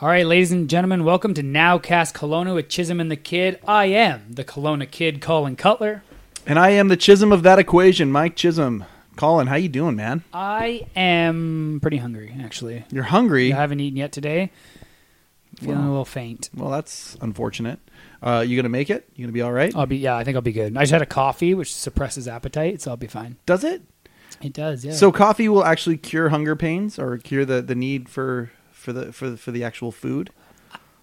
All right, ladies and gentlemen, welcome to Nowcast Kelowna with Chisholm and the Kid. I am the Kelowna Kid, Colin Cutler. And I am the Chisholm of that equation, Mike Chisholm. Colin, how you doing, man? I am pretty hungry, actually. You're hungry. I haven't eaten yet today. Feeling Wow. a little faint. Well, that's unfortunate. Uh, you gonna make it? You gonna be all right? I'll be yeah, I think I'll be good. I just had a coffee, which suppresses appetite, so I'll be fine. Does it? It does, yeah. So coffee will actually cure hunger pains or cure the, the need for for the for the, for the actual food.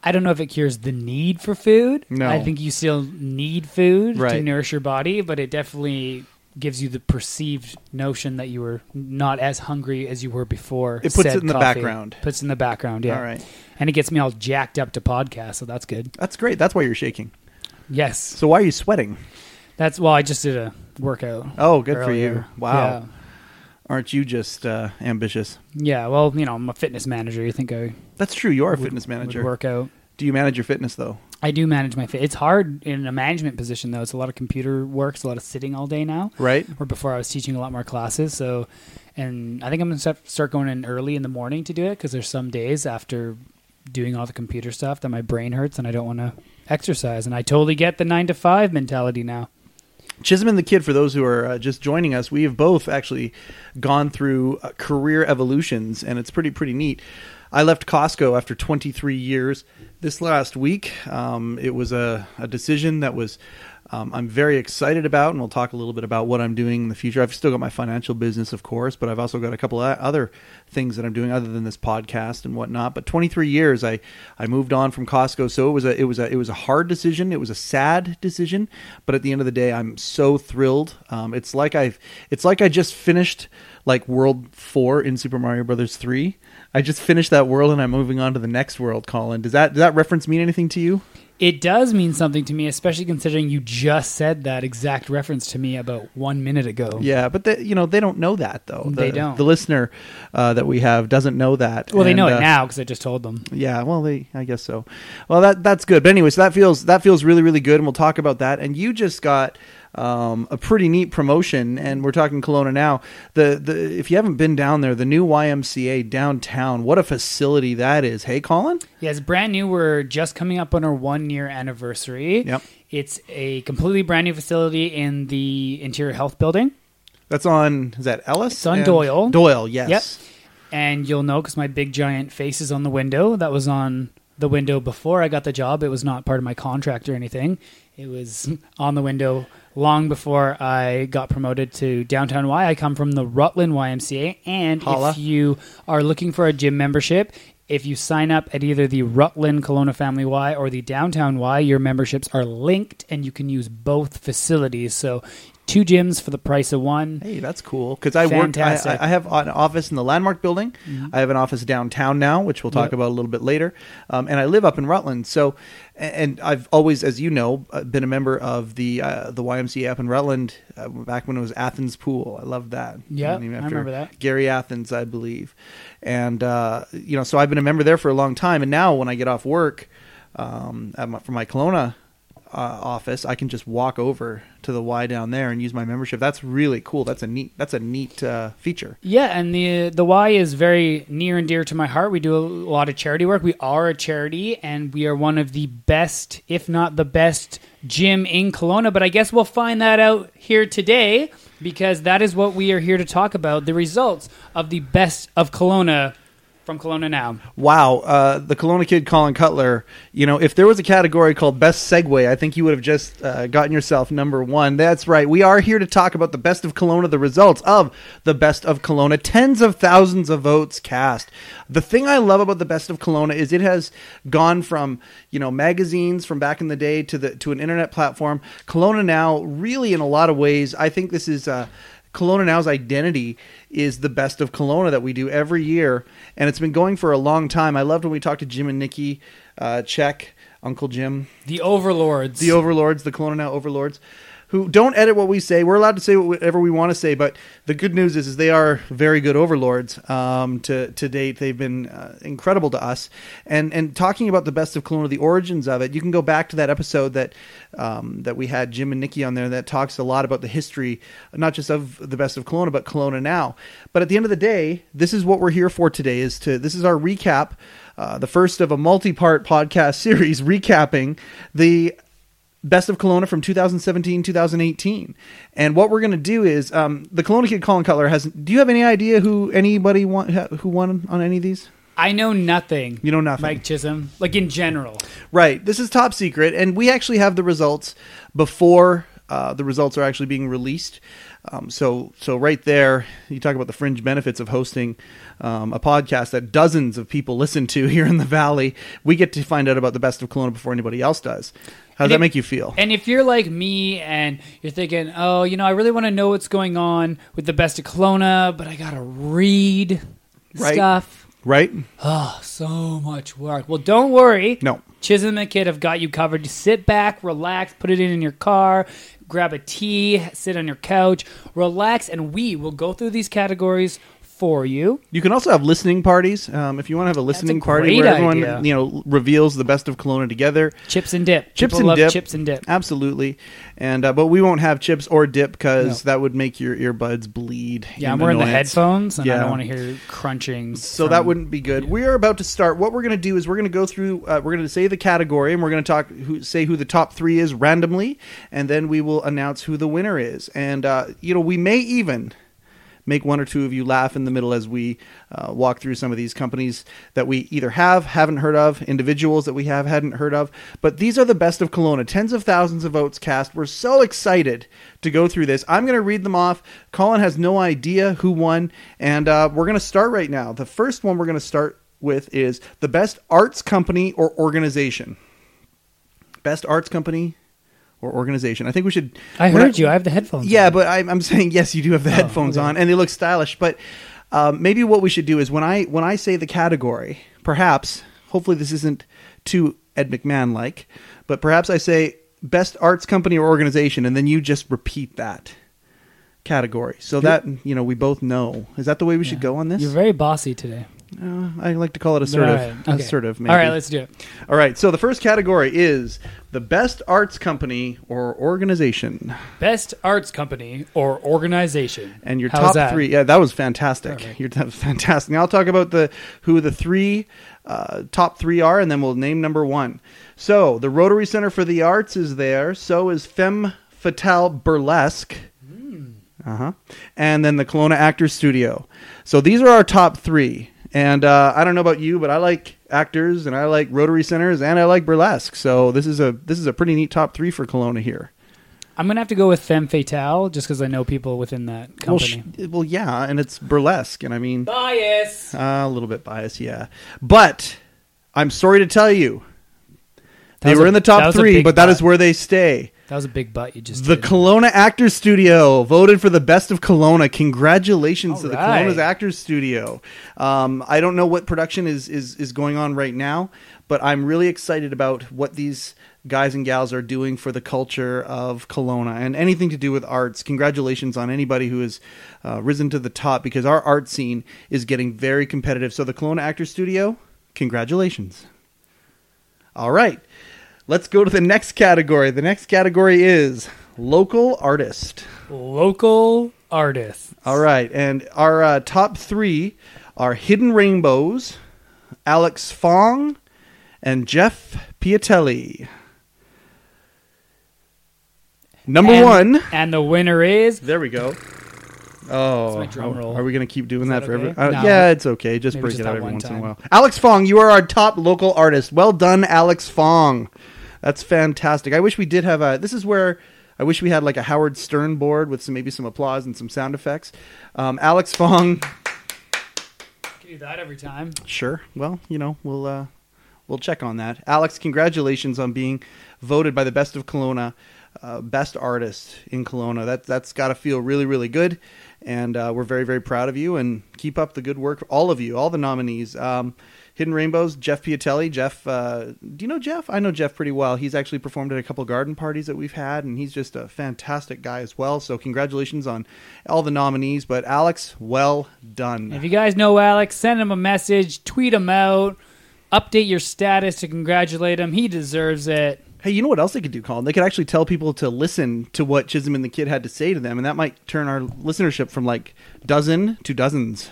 I don't know if it cures the need for food. No. I think you still need food to nourish your body, but it definitely gives you the perceived notion that you were not as hungry as you were before. It puts it in the background. Puts it in the background, yeah. All right. And it gets me all jacked up to podcast, so that's good. That's great. That's why you're shaking. Yes. So why are you sweating? That's well, I just did a workout. Oh, good for you. Wow. Yeah. Aren't you just uh, ambitious? Yeah, well, you know, I'm a fitness manager. You think I That's true. You are a would- fitness manager. would work out? Do you manage your fitness though? I do manage my fit. It's hard in a management position though. It's a lot of computer work. It's a lot of sitting all day now. Right. Or before I was teaching a lot more classes. So, and I think I'm gonna start- start going in early in the morning to do it because there's some days after doing all the computer stuff that my brain hurts and I don't want to exercise. And I totally get the nine to five mentality now. Chisholm and the Kid, for those who are uh, just joining us, we have both actually gone through uh, career evolutions, and it's pretty pretty neat. I left Costco after 23 years this last week. Um, it was a, a decision that was um, I'm very excited about, and we'll talk a little bit about what I'm doing in the future. I've still got my financial business, of course, but I've also got a couple of other things that I'm doing other than this podcast and whatnot. But 23 years, I I moved on from Costco, so it was a it was a it was a hard decision. It was a sad decision, but at the end of the day, I'm so thrilled. Um, it's like I've it's like I just finished like World Four in Super Mario Brothers Three. I just finished that world, and I'm moving on to the next world. Colin, does that does that reference mean anything to you? It does mean something to me, especially considering you just said that exact reference to me about one minute ago. Yeah, but they, you know they don't know that though. The, They don't. The listener uh, that we have doesn't know that. Well, they know uh, it now because I just told them. Yeah, well, they, I guess so. Well, that that's good. But anyway, so that feels that feels really really good, and we'll talk about that. And you just got um, a pretty neat promotion, and we're talking Kelowna now. The the if you haven't been down there, the new YMCA downtown, what a facility that is. Hey, Colin. Yeah, it's brand new. We're just coming up on our one year anniversary. Yep. It's a completely brand new facility in the Interior Health Building. That's on. Is that Ellis? It's on And- Doyle. Doyle. Yes. Yep. And you'll know because my big giant face is on the window. That was on the window before I got the job. It was not part of my contract or anything. It was on the window long before I got promoted to Downtown Y. I come from the Rutland YMCA. And Holla. if you are looking for a gym membership, if you sign up at either the Rutland Kelowna Family Y or the Downtown Y, your memberships are linked and you can use both facilities. So two gyms for the price of one. Hey, that's cool. Because I work. I, I have an office in the Landmark Building. I have an office downtown now, which we'll talk Yep. about a little bit later. Um, and I live up in Rutland. So, and I've always, as you know, uh, been a member of the uh, the YMCA up in Rutland uh, back when it was Athans Pool. I love that. Yeah, I remember that. Gary Athans, I believe. And uh, you know, so I've been a member there for a long time. And now, when I get off work um, at my, from my Kelowna uh, office, I can just walk over to the Y down there and use my membership. That's really cool. That's a neat. That's a neat uh, feature. Yeah, and the the Y is very near and dear to my heart. We do a lot of charity work. We are a charity, and we are one of the best, if not the best, gym in Kelowna. But I guess we'll find that out here today because that is what we are here to talk about: the results of the best of Kelowna from Kelowna now. Wow, uh, the Kelowna kid, Colin Cutler. You know, if there was a category called best segue, I think you would have just uh, gotten yourself number one. That's right. We are here to talk about the best of Kelowna, the results of the best of Kelowna. Tens of thousands of votes cast. The thing I love about the best of Kelowna is it has gone from you know magazines from back in the day to the to an internet platform. Kelowna now, really, in a lot of ways, I think this is. Uh, Kelowna Now's identity is the best of Kelowna that we do every year, and it's been going for a long time. I loved when we talked to Jim and Nikki uh, Check, Uncle Jim, The Overlords. the Overlords, the Kelowna Now Overlords. Who don't edit what we say. We're allowed to say whatever we want to say, but the good news is, is they are very good overlords. Um, to to date, they've been uh, incredible to us. And and talking about the best of Kelowna, the origins of it, you can go back to that episode that um, that we had Jim and Nikki on there that talks a lot about the history, not just of the best of Kelowna, but Kelowna now. But at the end of the day, this is what we're here for today. Is to this is our recap. Uh, the first of a multi-part podcast series recapping the Best of Kelowna from 2017 2018. And what we're going to do is um, the Kelowna kid Colin Cutler has. Do you have any idea who anybody won, who won on any of these? I know nothing. You know nothing. Mike Chisholm, like in general. Right. This is top secret, and we actually have the results before uh, the results are actually being released. Um, so, so right there, you talk about the fringe benefits of hosting um, a podcast that dozens of people listen to here in the valley. We get to find out about the best of Kelowna before anybody else does. How does And that if- make you feel? And if you're like me and you're thinking, oh, you know, I really want to know what's going on with the best of Kelowna, but I gotta read Right. stuff. right? Oh, so much work. Well, don't worry. No. Chisholm and Kid have got you covered. Just sit back, relax, put it in in your car, grab a tea, sit on your couch, relax, and we will go through these categories for you. You can also have listening parties. Um, if you want to have a listening party where everyone idea. you know reveals the best of Kelowna together, Chips and dip. Chips People and love dip. Chips and dip. absolutely. And uh, but we won't have chips or dip because No. that would make your earbuds bleed. Yeah, in I'm wearing the headphones, and I don't want to hear crunching. So from- that wouldn't be good. We are about to start. What we're going to do is we're going to go through. Uh, we're going to say the category, and we're going to talk. Who, say who the top three is randomly, and then we will announce who the winner is. And uh, you know, we may even make one or two of you laugh in the middle as we uh, walk through some of these companies that we either have, haven't heard of, individuals that we have, hadn't heard of. But these are the best of Kelowna. Tens of thousands of votes cast. We're so excited to go through this. I'm going to read them off. Colin has no idea who won, and uh, we're going to start right now. The first one we're going to start with is the best arts company or organization. Best arts company or organization. I think we should. I heard not- you. I have the headphones. yeah, on. but I'm, I'm saying yes, you do have the headphones Oh, okay. on, and they look stylish. But um, maybe what we should do is when I when I say the category, perhaps, hopefully this isn't too Ed McMahon like, but perhaps I say best arts company or organization, and then you just repeat that category, so that you know we both know. Is that the way we should go on this? You're very bossy today. Uh, I like to call it assertive. Right. Okay. Assertive. Maybe. All right, let's do it. All right. So the first category is the best arts company or organization. Best arts company or organization. and your How's top that? three. Yeah, that was fantastic. Perfect. Your that was fantastic. Now I'll talk about the who the three uh, top three are, and then we'll name number one. So the Rotary Center for the Arts is there. So is Femme Fatale Burlesque. Hmm. Uh huh. And then the Kelowna Actors Studio. So these are our top three. And uh, I don't know about you, but I like actors, and I like Rotary Centers, and I like burlesque. So this is a this is a pretty neat top three for Kelowna here. I'm gonna have to go with Femme Fatale just because I know people within that Well, company. sh- well, yeah, and it's burlesque, and I mean, Bias. Uh, a little bit bias, yeah. But I'm sorry to tell you, they were a- in the top three, but that is where they stay. That was a big butt you just The did. Kelowna Actors Studio voted for the best of Kelowna. Congratulations All to the right. Kelowna's Actors Studio. Um, I don't know what production is, is is going on right now, but I'm really excited about what these guys and gals are doing for the culture of Kelowna and anything to do with arts. Congratulations on anybody who has uh, risen to the top because our art scene is getting very competitive. So the Kelowna Actors Studio, congratulations. All right. Let's go to the next category. The next category is local artist. Local artist. All right, and our uh, top three are Hidden Rainbows, Alex Fong, and Jeff Piatelli. Number And- one. And the winner is There we go. Oh, my drum roll. are we going to keep doing that, that forever? okay? Uh, No. Yeah, it's okay. Just break just it out every once in a while. Alex Fong, you are our top local artist. Well done, Alex Fong. That's fantastic. I wish we did have a. This is where I wish we had like a Howard Stern board with some maybe some applause and some sound effects. Um, Alex Fong. Can do that every time. Sure. Well, you know, we'll uh, we'll check on that. Alex, congratulations on being voted by the Best of Kelowna, uh, best artist in Kelowna. That that's got to feel really really good. And uh, we're very very proud of you. And keep up the good work, all of you, all the nominees. Um, Hidden Rainbows, Jeff Piatelli. Jeff, uh, do you know Jeff? I know Jeff pretty well. He's actually performed at a couple garden parties that we've had, and he's just a fantastic guy as well. So congratulations on all the nominees. But Alex, well done. If you guys know Alex, send him a message, tweet him out, update your status to congratulate him. He deserves it. Hey, you know what else they could do, Colin? They could actually tell people to listen to what Chisholm and the Kid had to say to them, and that might turn our listenership from like dozen to dozens.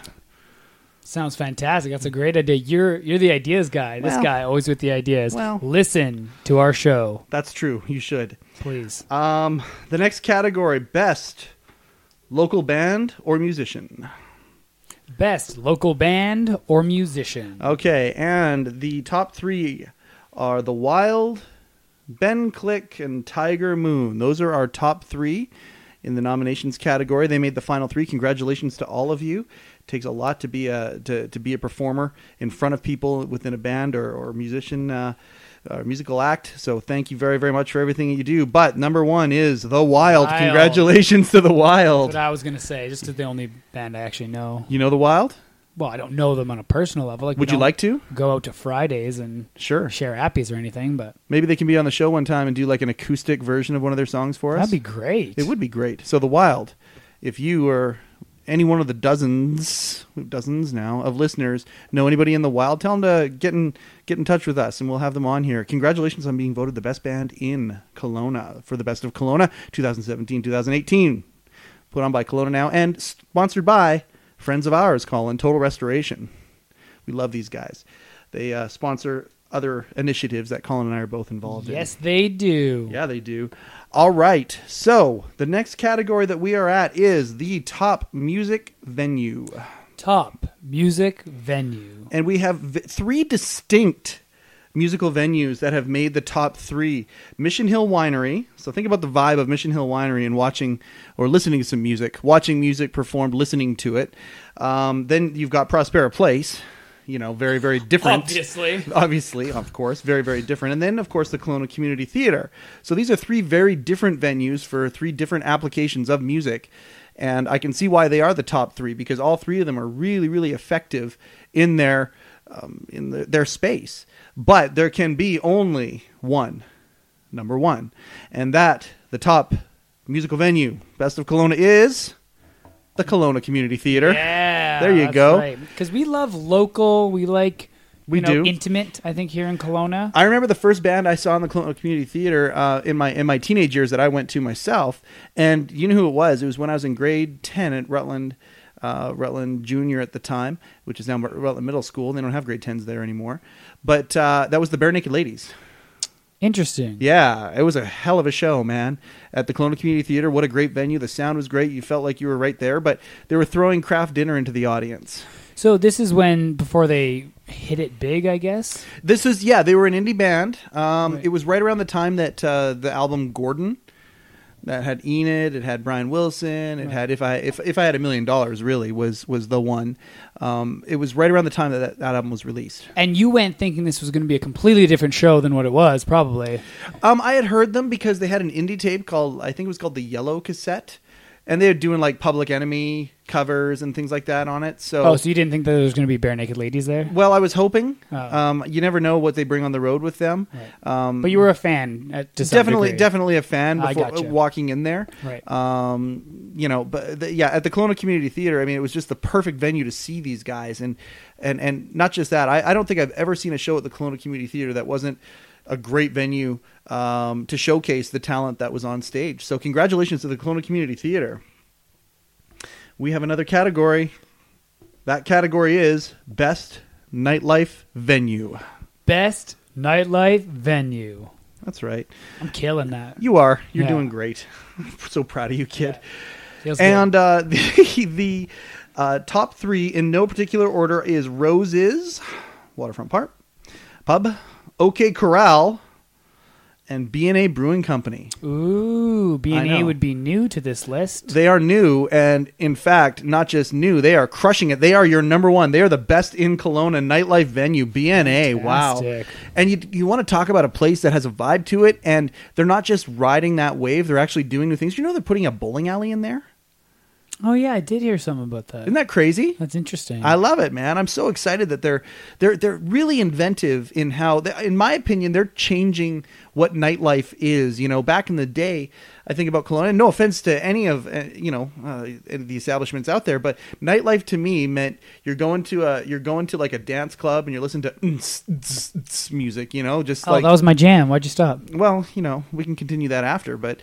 Sounds fantastic. That's a great idea. You're you're the ideas guy. This Well- guy always with the ideas. Well- Listen to our show, That's true. You should. please. Um, the next category: best local band or musician. Best local band or musician. Okay, and the top three are the Wild, Ben Click, and Tiger Moon. Those are our top three in the nominations category. They made the final three. Congratulations to all of you. It takes a lot to be a to, to be a performer in front of people within a band or, or musician. Uh, or musical act. So thank you very, very much for everything that you do. But number one is The Wild. Wild. Congratulations to The That's Wild. what I was gonna say. Just the only band I actually know. You know The Wild? Well, I don't know them on a personal level. Like, Would you like to? go out to Fridays and Sure. share appies or anything? But Maybe they can be on the show one time and do like an acoustic version of one of their songs for us. that'd be great. It would be great. So the Wild, if you or any one of the dozens, dozens now of listeners know anybody in the Wild, tell them to get in get in touch with us, and we'll have them on here. Congratulations on being voted the best band in Kelowna for the Best of Kelowna 2017-2018, put on by Kelowna now, and sponsored by friends of ours, Colin Total Restoration. We love these guys. They uh, sponsor other initiatives that Colin and I are both involved in. yes, they do. Yeah, they do. All right. So the next category that we are at is the top music venue. Top music venue. And we have v- three distinct musical venues that have made the top three Mission Hill Winery. So think about the vibe of Mission Hill Winery and watching or listening to some music, watching music performed, listening to it. Um, then you've got Prospera Place. You know, very, very different. Obviously. obviously, of course, very, very different. And then, of course, the Kelowna Community Theater. So these are three very different venues for three different applications of music. And I can see why they are the top three because all three of them are really, really effective in their um, in the, their space. But there can be only one, number one, and that the top musical venue, best of Kelowna, is the Kelowna Community Theater. Yeah. There you go. Because we love local. We like We you know, do. intimate. I think here in Kelowna. I remember the first band I saw in the Kelowna Community Theater uh, in my in my teenage years that I went to myself, and you know who it was? It was when I was in grade ten at Rutland, uh, Rutland Junior at the time, which is now Rutland Middle School. They don't have grade tens there anymore, but uh, that was the Barenaked Ladies. Interesting. Yeah, it was a hell of a show, man. At the Kelowna Community Theater, what a great venue. The sound was great. You felt like you were right there, but they were throwing craft dinner into the audience. So this is when before they hit it big, I guess. This is yeah, they were an indie band. Um, Right. It was right around the time that uh, the album Gordon that had Enid, it had Brian Wilson, it Right. had if I if if I had a million dollars really was was the one. Um, it was right around the time that, that that album was released. And you went thinking this was going to be a completely different show than what it was, probably. Um, I had heard them because they had an indie tape called I think it was called the Yellow Cassette, and they were doing like Public Enemy covers and things like that on it. So Oh, so you didn't think that there was going to be bare naked ladies there? well, I was hoping. Oh. Um, you never know what they bring on the road with them. Right. Um, But you were a fan, at, to some definitely degree. definitely a fan I before gotcha. walking in there Right. um you know but the, yeah at the Kelowna Community Theater I mean it was just the perfect venue to see these guys and and and not just that I, I don't think I've ever seen a show at the Kelowna Community Theater that wasn't a great venue um, to showcase the talent that was on stage. So congratulations to the Kelowna Community Theater. We have another category. That category is best nightlife venue. Best nightlife venue. that's right. I'm killing that. you are. You're Yeah. doing great. So proud of you kid. Good. And uh, the, the uh, top three, in no particular order, is Roses, Waterfront Park, Pub, OK Corral, and BNA Brewing Company. Ooh, B I and know. A would be new to this list. They are new, and in fact, not just new, they are crushing it. They are your number one. They are the best in Kelowna nightlife venue, BNA. Wow. And you, you want to talk about a place that has a vibe to it, and they're not just riding that wave, they're actually doing new things. You know they're putting a bowling alley in there? Oh yeah, I did hear something about that. Isn't that crazy? That's interesting. I love it, man. I'm so excited that they're they're they're really inventive in how, they, in my opinion, they're changing what nightlife is. You know, back in the day, I think about Kelowna. No offense to any of uh, you know uh, the establishments out there, but nightlife to me meant you're going to a you're going to like a dance club and you're listening to "ns, ns, ns" music. You know, just oh, like that was my jam. Why'd you stop? well, you know, we can continue that after, but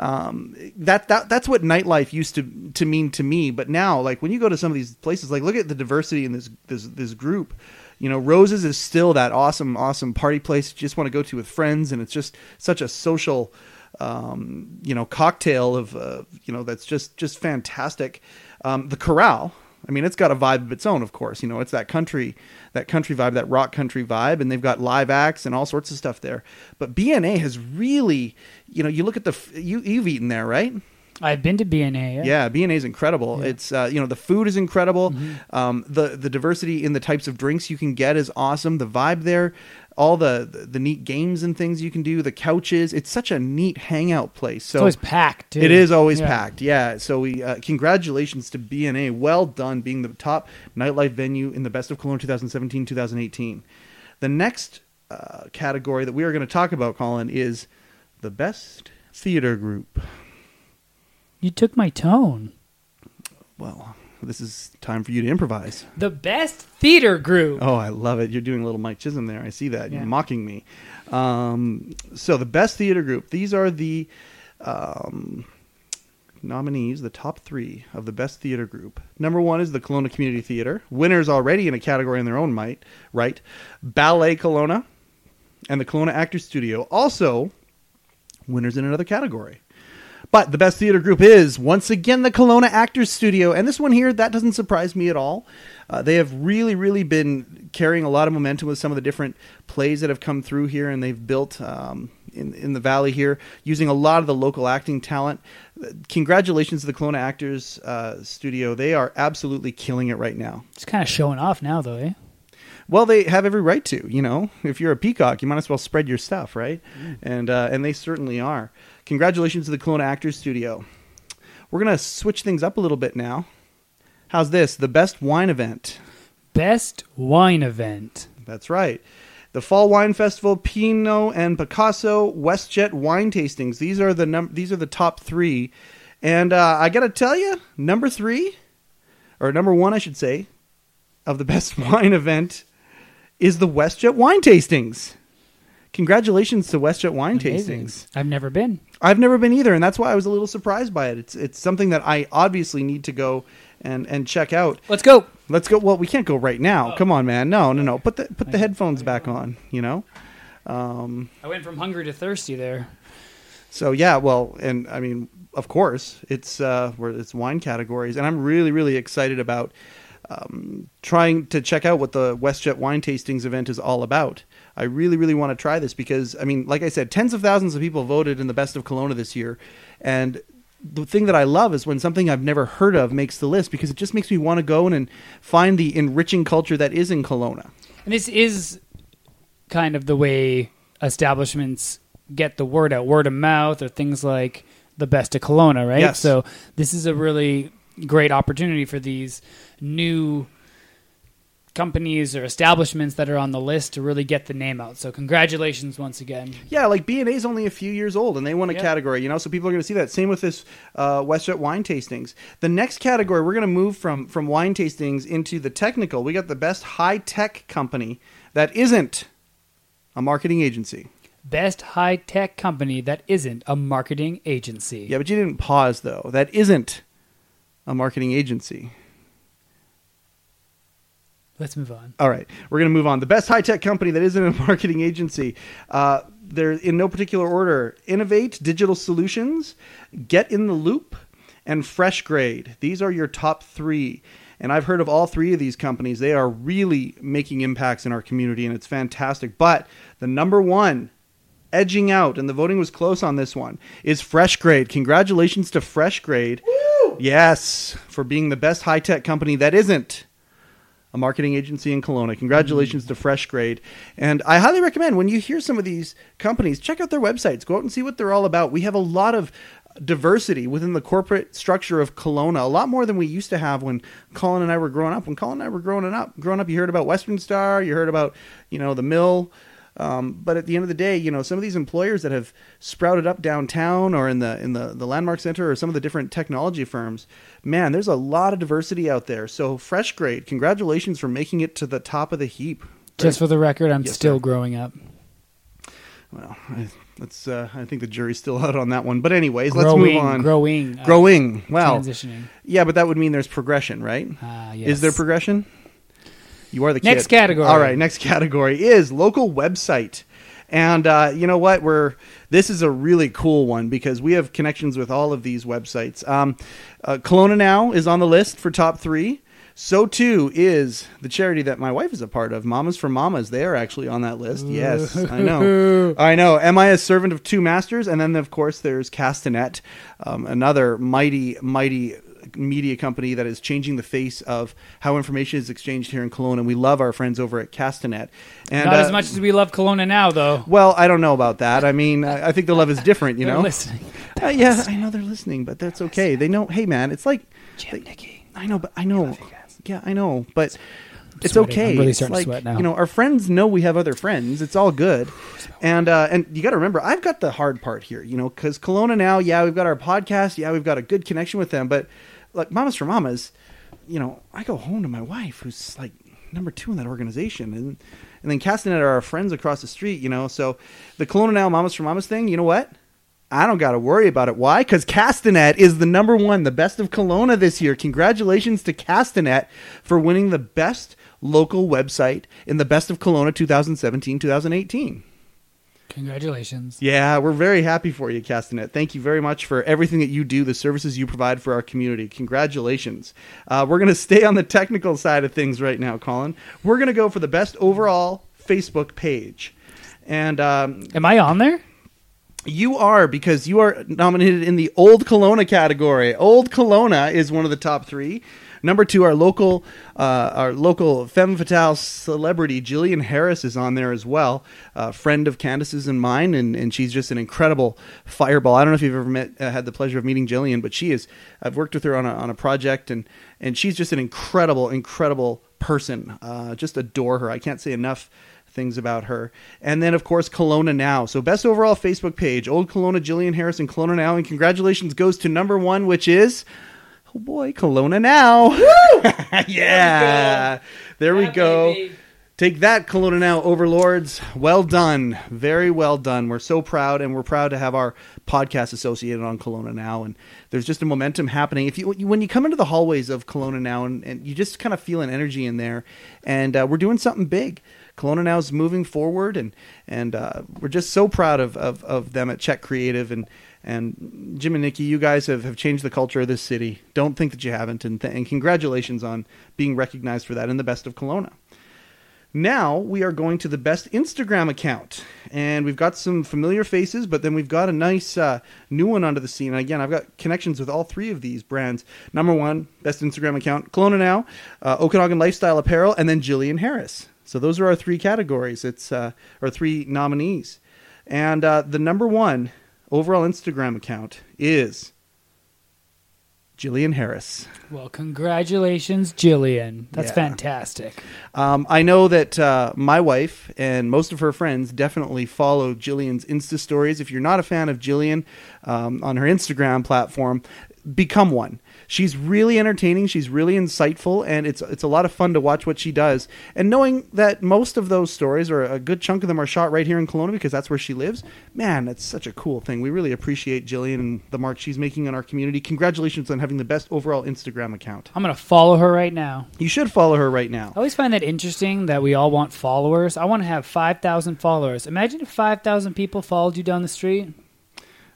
um, that that that's what nightlife used to to mean to me. But now, like when you go to some of these places, like look at the diversity in this this this group. You know, Roses is still that awesome, awesome party place you just want to go to with friends, and it's just such a social, um, you know, cocktail of, uh, you know, that's just just fantastic. Um, the Corral, I mean, it's got a vibe of its own, of course. You know, it's that country, that country vibe, that rock country vibe, and they've got live acts and all sorts of stuff there. But BNA has really, you know, you look at the you you've eaten there, right? I've been to BNA. Yeah. Yeah, BNA is incredible. Yeah. It's uh, you know the food is incredible. Um, the the diversity in the types of drinks you can get is awesome. The vibe there, all the, the the neat games and things you can do. The couches. It's such a neat hangout place. So It's always packed. Too. it is always Yeah. packed. Yeah. So we uh, congratulations to BNA. Well done being the top nightlife venue in the best of Kelowna 2017-2018. The next uh, category that we are going to talk about, Colin, is the best theater group. You took my tone. Well, this is time for you to improvise. The best theater group. Oh, I love it. You're doing a little Mike Chisholm there. I see that. You're mocking me. Um, so, the best theater group. These are the um, nominees, the top three of the best theater group. Number one is the Kelowna Community Theater. Winners already in a category in their own might, right? Ballet Kelowna and the Kelowna Actors Studio. Also, winners in another category. But the best theater group is once again the Kelowna Actors Studio, and this one here that doesn't surprise me at all. Uh, they have really, really been carrying a lot of momentum with some of the different plays that have come through here, and they've built um, in in the valley here using a lot of the local acting talent. Congratulations to the Kelowna Actors uh, Studio; they are absolutely killing it right now. It's kind of showing off now, though, eh? Well, they have every right to. You know, if you're a peacock, you might as well spread your stuff, right? And uh, and they certainly are. Congratulations to the Kelowna Actors Studio. We're gonna switch things up a little bit now. How's this? The best wine event. Best wine event. That's right. The Fall Wine Festival, Pinot and Picasso, WestJet wine tastings. These are the num- These are the top three, and uh, I gotta tell you, number three, or number one, I should say, of the best wine event is the WestJet wine tastings. Congratulations to WestJet wine Amazing. tastings. I've never been. I've never been either, and that's why I was a little surprised by it. It's it's something that I obviously need to go and and check out. Let's go. Let's go. Well, we can't go right now. Come on, man. No, no, no. Put the put the headphones back on. You know. Um, I went from hungry to thirsty there. so yeah, well, and I mean, of course, it's uh, where it's wine categories, and I'm really, really excited about um, trying to check out what the WestJet Wine Tastings event is all about. I really, really want to try this because, I mean, like I said, tens of thousands of people voted in the Best of Kelowna this year, and the thing that I love is when something I've never heard of makes the list because it just makes me want to go in and find the enriching culture that is in Kelowna. And this is kind of the way establishments get the word out, word of mouth, or things like the best of Kelowna, right? Yes. So this is a really great opportunity for these new companies or establishments that are on the list to really get the name out. So congratulations once again. Yeah, like B and A is only a few years old, and they won a category, you know. So people are going to see that. Same with this uh, WestJet wine tastings. The next category, we're going to move from from wine tastings into the technical. We got the best high tech company that isn't a marketing agency. Best high tech company that isn't a marketing agency. Yeah, but you didn't pause though. That isn't a marketing agency. Let's move on. All right, we're going to move on. The best high tech company that isn't a marketing agency. Uh, they're in no particular order. Innovate Digital Solutions, Get in the Loop, and Fresh Grade. These are your top three. And I've heard of all three of these companies. They are really making impacts in our community, and it's fantastic. But the number one, edging out, and the voting was close on this one, is Fresh Grade. Congratulations to Fresh Grade. Yes, for being the best high tech company that isn't a marketing agency in Kelowna. Congratulations to Fresh Grade. And I highly recommend when you hear some of these companies, check out their websites. Go out and see what they're all about. We have a lot of diversity within the corporate structure of Kelowna, a lot more than we used to have when Colin and I were growing up. When Colin and I were growing up, growing up, you heard about Western Star, you heard about you know the mill. Um, but at the end of the day, you know, some of these employers that have sprouted up downtown or in the in the, the landmark center or some of the different technology firms, man, there's a lot of diversity out there. So fresh grade, congratulations for making it to the top of the heap. Just for the record, I'm Yes, still sir. growing up. Well, I, that's uh, I think the jury's still out on that one. But anyways, growing, let's move on. growing, uh, Growing. Wow. transitioning. Yeah, but that would mean there's progression, right? Ah, yes. Is there progression? You are the Next kid. category. All right, next category is local website. And uh, you know what? We're this is a really cool one because we have connections with all of these websites. Um, uh, Kelowna Now is on the list for top three. So too is the charity that my wife is a part of, Mamas for Mamas. They are actually on that list. Yes, I know. I know. Am I a servant of two masters? And then, of course, there's Castanet, um, another mighty, mighty media company that is changing the face of how information is exchanged here in Kelowna. And we love our friends over at Castanet. And, Not uh, as much as we love Kelowna now, though. Well, I don't know about that. I mean, I, I think the love is different. You They're know. listening. Uh, yeah, I know they're listening, but that's okay. They know. Hey, man, it's like Jim, Nikki. I know, but I know. guys. Yeah, I know, but it's sweating. okay. I'm really starting to like, sweat now. You know, our friends know we have other friends. It's all good, and uh, and you got to remember, I've got the hard part here. You know, because Kelowna now, yeah, we've got our podcast, yeah, we've got a good connection with them, but like Mamas for Mamas, you know, I go home to my wife, who's like number two in that organization, and and then Castanet are our friends across the street. You know, so the Kelowna now Mamas for Mamas thing, you know what? I don't got to worry about it. Why? Because Castanet is the number one, the best of Kelowna this year. Congratulations to Castanet for winning the best local website in the best of Kelowna 2017 2018. Congratulations. Yeah, we're very happy for you, Castanet. Thank you very much for everything that you do, the services you provide for our community. Congratulations. Uh, we're going to stay on the technical side of things right now, Colin. We're going to go for the best overall Facebook page. And um, Am I on there? you are because you are nominated in the Old Kelowna category. Old Kelowna is one of the top three. Number two, our local, uh, our local femme fatale celebrity Jillian Harris is on there as well. A friend of Candace's and mine, and, and she's just an incredible fireball. I don't know if you've ever met, uh, had the pleasure of meeting Jillian, but she is. I've worked with her on a, on a project, and and she's just an incredible, incredible person. Uh, just adore her. I can't say enough things about her. And then, of course, Kelowna Now. So, best overall Facebook page, Old Kelowna, Jillian Harris, and Kelowna Now. And congratulations goes to number one, which is, oh boy, Kelowna Now. yeah. There we go. baby. Take that, Kelowna Now overlords. Well done. Very well done. We're so proud, and we're proud to have our podcast associated on Kelowna Now. And there's just a momentum happening. If you when you come into the hallways of Kelowna Now, and, and you just kind of feel an energy in there, and uh, we're doing something big. Kelowna Now is moving forward, and and uh, we're just so proud of, of, of them at Czech Creative and and Jim and Nikki. You guys have, have changed the culture of this city. Don't think that you haven't, and, th- and congratulations on being recognized for that in the best of Kelowna. Now we are going to the best Instagram account, and we've got some familiar faces, but then we've got a nice uh, new one onto the scene. And again, I've got connections with all three of these brands. Number one, best Instagram account, Kelowna Now, uh, Okanagan Lifestyle Apparel, and then Jillian Harris. So those are our three categories. It's uh, our three nominees, and uh, the number one overall Instagram account is Jillian Harris. Well, congratulations, Jillian. That's Yeah. fantastic. Um, I know that uh, my wife and most of her friends definitely follow Jillian's Insta stories. If you're not a fan of Jillian um, on her Instagram platform, become one. She's really entertaining. She's really insightful, and it's it's a lot of fun to watch what she does. And knowing that most of those stories, or a good chunk of them, are shot right here in Kelowna because that's where she lives. Man, that's such a cool thing. We really appreciate Jillian and the mark she's making on our community. Congratulations on having the best overall Instagram account. I'm going to follow her right now. You should follow her right now. I always find that interesting that we all want followers. I want to have 5,000 followers. Imagine if 5,000 people followed you down the street.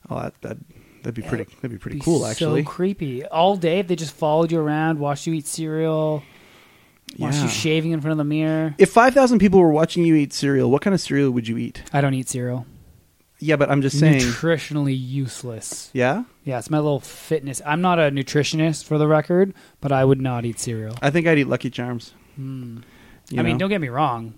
Oh, that, that that'd be pretty. That'd be pretty Be cool, actually. So creepy. All day, if they just followed you around, watched you eat cereal, watched Yeah. you shaving in front of the mirror. If five thousand people were watching you eat cereal, what kind of cereal would you eat? I don't eat cereal. Yeah, but I'm just saying. Nutritionally useless. yeah, Yeah, it's my little fitness. I'm not a nutritionist for the record, but I would not eat cereal. I think I'd eat Lucky Charms. Hmm. You I mean, don't get me wrong.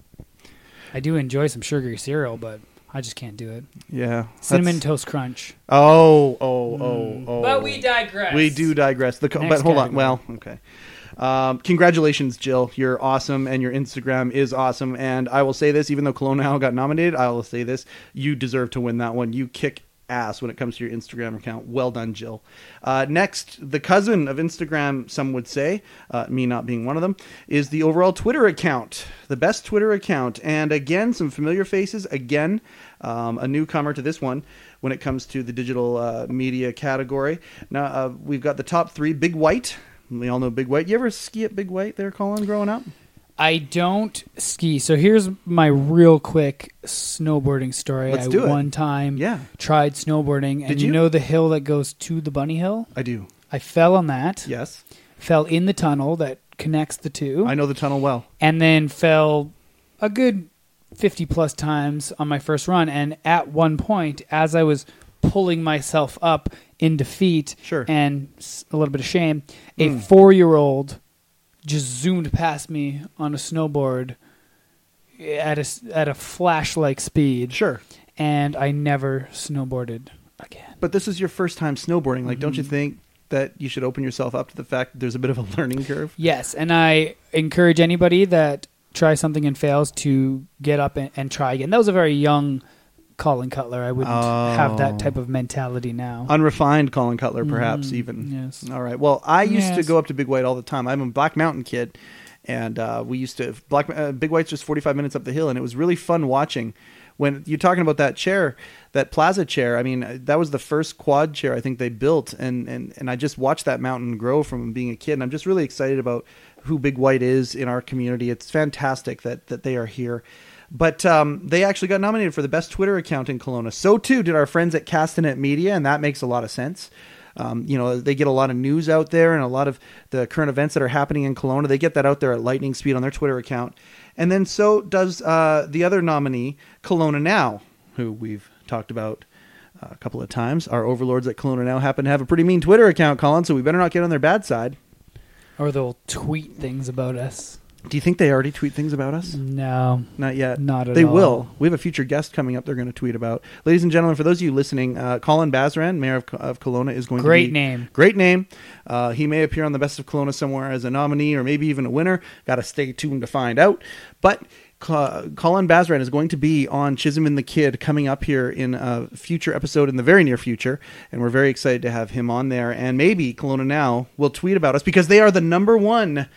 I do enjoy some sugary cereal, but I just can't do it. Yeah, Cinnamon that's- toast crunch. Oh, oh, oh, oh. But we digress. We do digress. The co- Next but hold on. category. Well, okay. Um, congratulations, Jill. You're awesome, and your Instagram is awesome. And I will say this, even though Kelowna now got nominated, I will say this: you deserve to win that one. You kick ass when it comes to your Instagram account. Well done, Jill. Uh, next, the cousin of Instagram, some would say, uh, me not being one of them, is the overall Twitter account, the best Twitter account. And again, some familiar faces. Again, um, a newcomer to this one when it comes to the digital uh, media category. Now uh, we've got the top three: Big White. We all know Big White. You ever ski at Big White there, Colin, growing up? I don't ski. So here's my real quick snowboarding story. Let's I do it. one time Yeah. tried snowboarding and Did you you? know the hill that goes to the bunny hill? I do. I fell on that. Yes, Fell in the tunnel that connects the two. I know the tunnel well. and then fell a good 50 plus times on my first run and at one point as I was pulling myself up in defeat Sure. and a little bit of shame, a Hmm. 4-year-old just zoomed past me on a snowboard at a at a flash like speed Sure. and I never snowboarded again. But this is your first time snowboarding. Like, don't you Mhm. think that you should open yourself up to the fact that there's a bit of a learning curve? Yes, and I encourage anybody that tries something and fails to get up and, and try again. That was a very young Colin Cutler. I wouldn't have Oh. that type of mentality now. Unrefined Colin Cutler, perhaps Mhm, even. Yes. All right. Well, I used to go up to Big White all the time. I'm a Black Mountain kid, and uh, we used to Black uh, Big White's just 45 minutes up the hill, and it was really fun watching. When you're talking about that chair, that plaza chair, I mean, that was the first quad chair I think they built, and and and I just watched that mountain grow from being a kid, and I'm just really excited about who Big White is in our community. It's fantastic that that they are here. But um, they actually got nominated for the best Twitter account in Kelowna. So too did our friends at Castanet Media, and that makes a lot of sense. Um, you know, they get a lot of news out there and a lot of the current events that are happening in Kelowna. They get that out there at lightning speed on their Twitter account. And then so does uh, the other nominee, Kelowna Now, who we've talked about uh, a couple of times. Our overlords at Kelowna Now happen to have a pretty mean Twitter account, Colin, so we better not get on their bad side. Or they'll tweet things about us. Do you think they already tweet things about us? No, Not yet. not at They all. They will. We have a future guest coming up. They're going to tweet about. Ladies and gentlemen, for those of you listening, uh, Colin Basran, mayor of, of Kelowna, is going to Great name. Great name. Uh, he may appear on the Best of Kelowna somewhere as a nominee or maybe even a winner. Got to stay tuned to find out. But Colin Basran is going to be on Chisholm and the Kid coming up here in a future episode in the very near future, and we're very excited to have him on there. And maybe Kelowna Now will tweet about us because they are the number one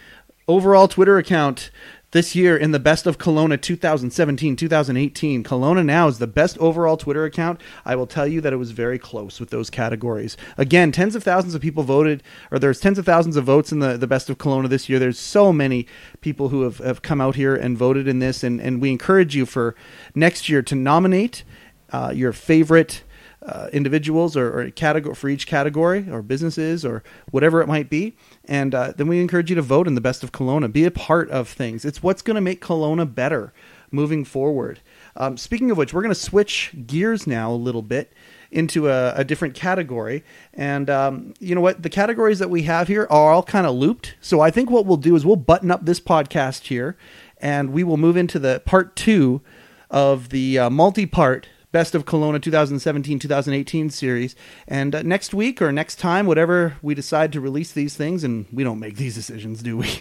overall Twitter account this year in the best of Kelowna 2017 2018. Kelowna Now is the best overall Twitter account. I will tell you that it was very close with those categories. Again, tens of thousands of people voted, or there's tens of thousands of votes in the, the best of Kelowna this year. There's so many people who have, have come out here and voted in this, and, and we encourage you for next year to nominate uh, your favorite uh, individuals or, or category for each category or businesses or whatever it might be. And uh, then we encourage you to vote in the best of Kelowna. Be a part of things. It's what's going to make Kelowna better moving forward. Um, speaking of which, we're going to switch gears now a little bit into a, a different category. And um, you know what? The categories that we have here are all kind of looped. So I think what we'll do is we'll button up this podcast here and we will move into the part two of the uh, multi-part Best of Kelowna 2017-2018 series. And uh, next week or next time, whatever we decide to release these things, and we don't make these decisions, do we?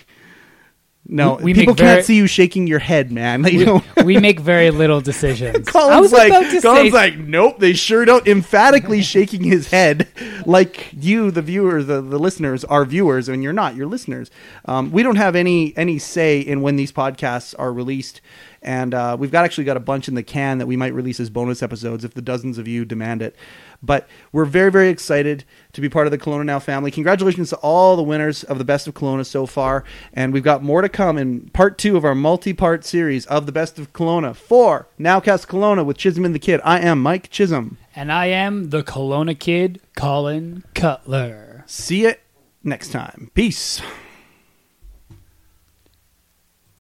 No, We- we people very- can't see you shaking your head, man. You know? we, we make very little decisions. I Colin's was like, about to Colin's say, like, nope, they sure don't. Emphatically shaking his head, like you, the viewers, the, the listeners, are viewers, and you're not. You're listeners. Um, we don't have any any say in when these podcasts are released, and uh, we've got actually got a bunch in the can that we might release as bonus episodes if the dozens of you demand it. But we're very very excited to be part of the Kelowna Now family. Congratulations to all the winners of the Best of Kelowna so far, and we've got more to come in part two of our multi-part series of the Best of Kelowna for Nowcast Kelowna with Chisholm and the Kid. I am Mike Chisholm. and I am the Kelowna kid, Colin Cutler. See you next time. Peace.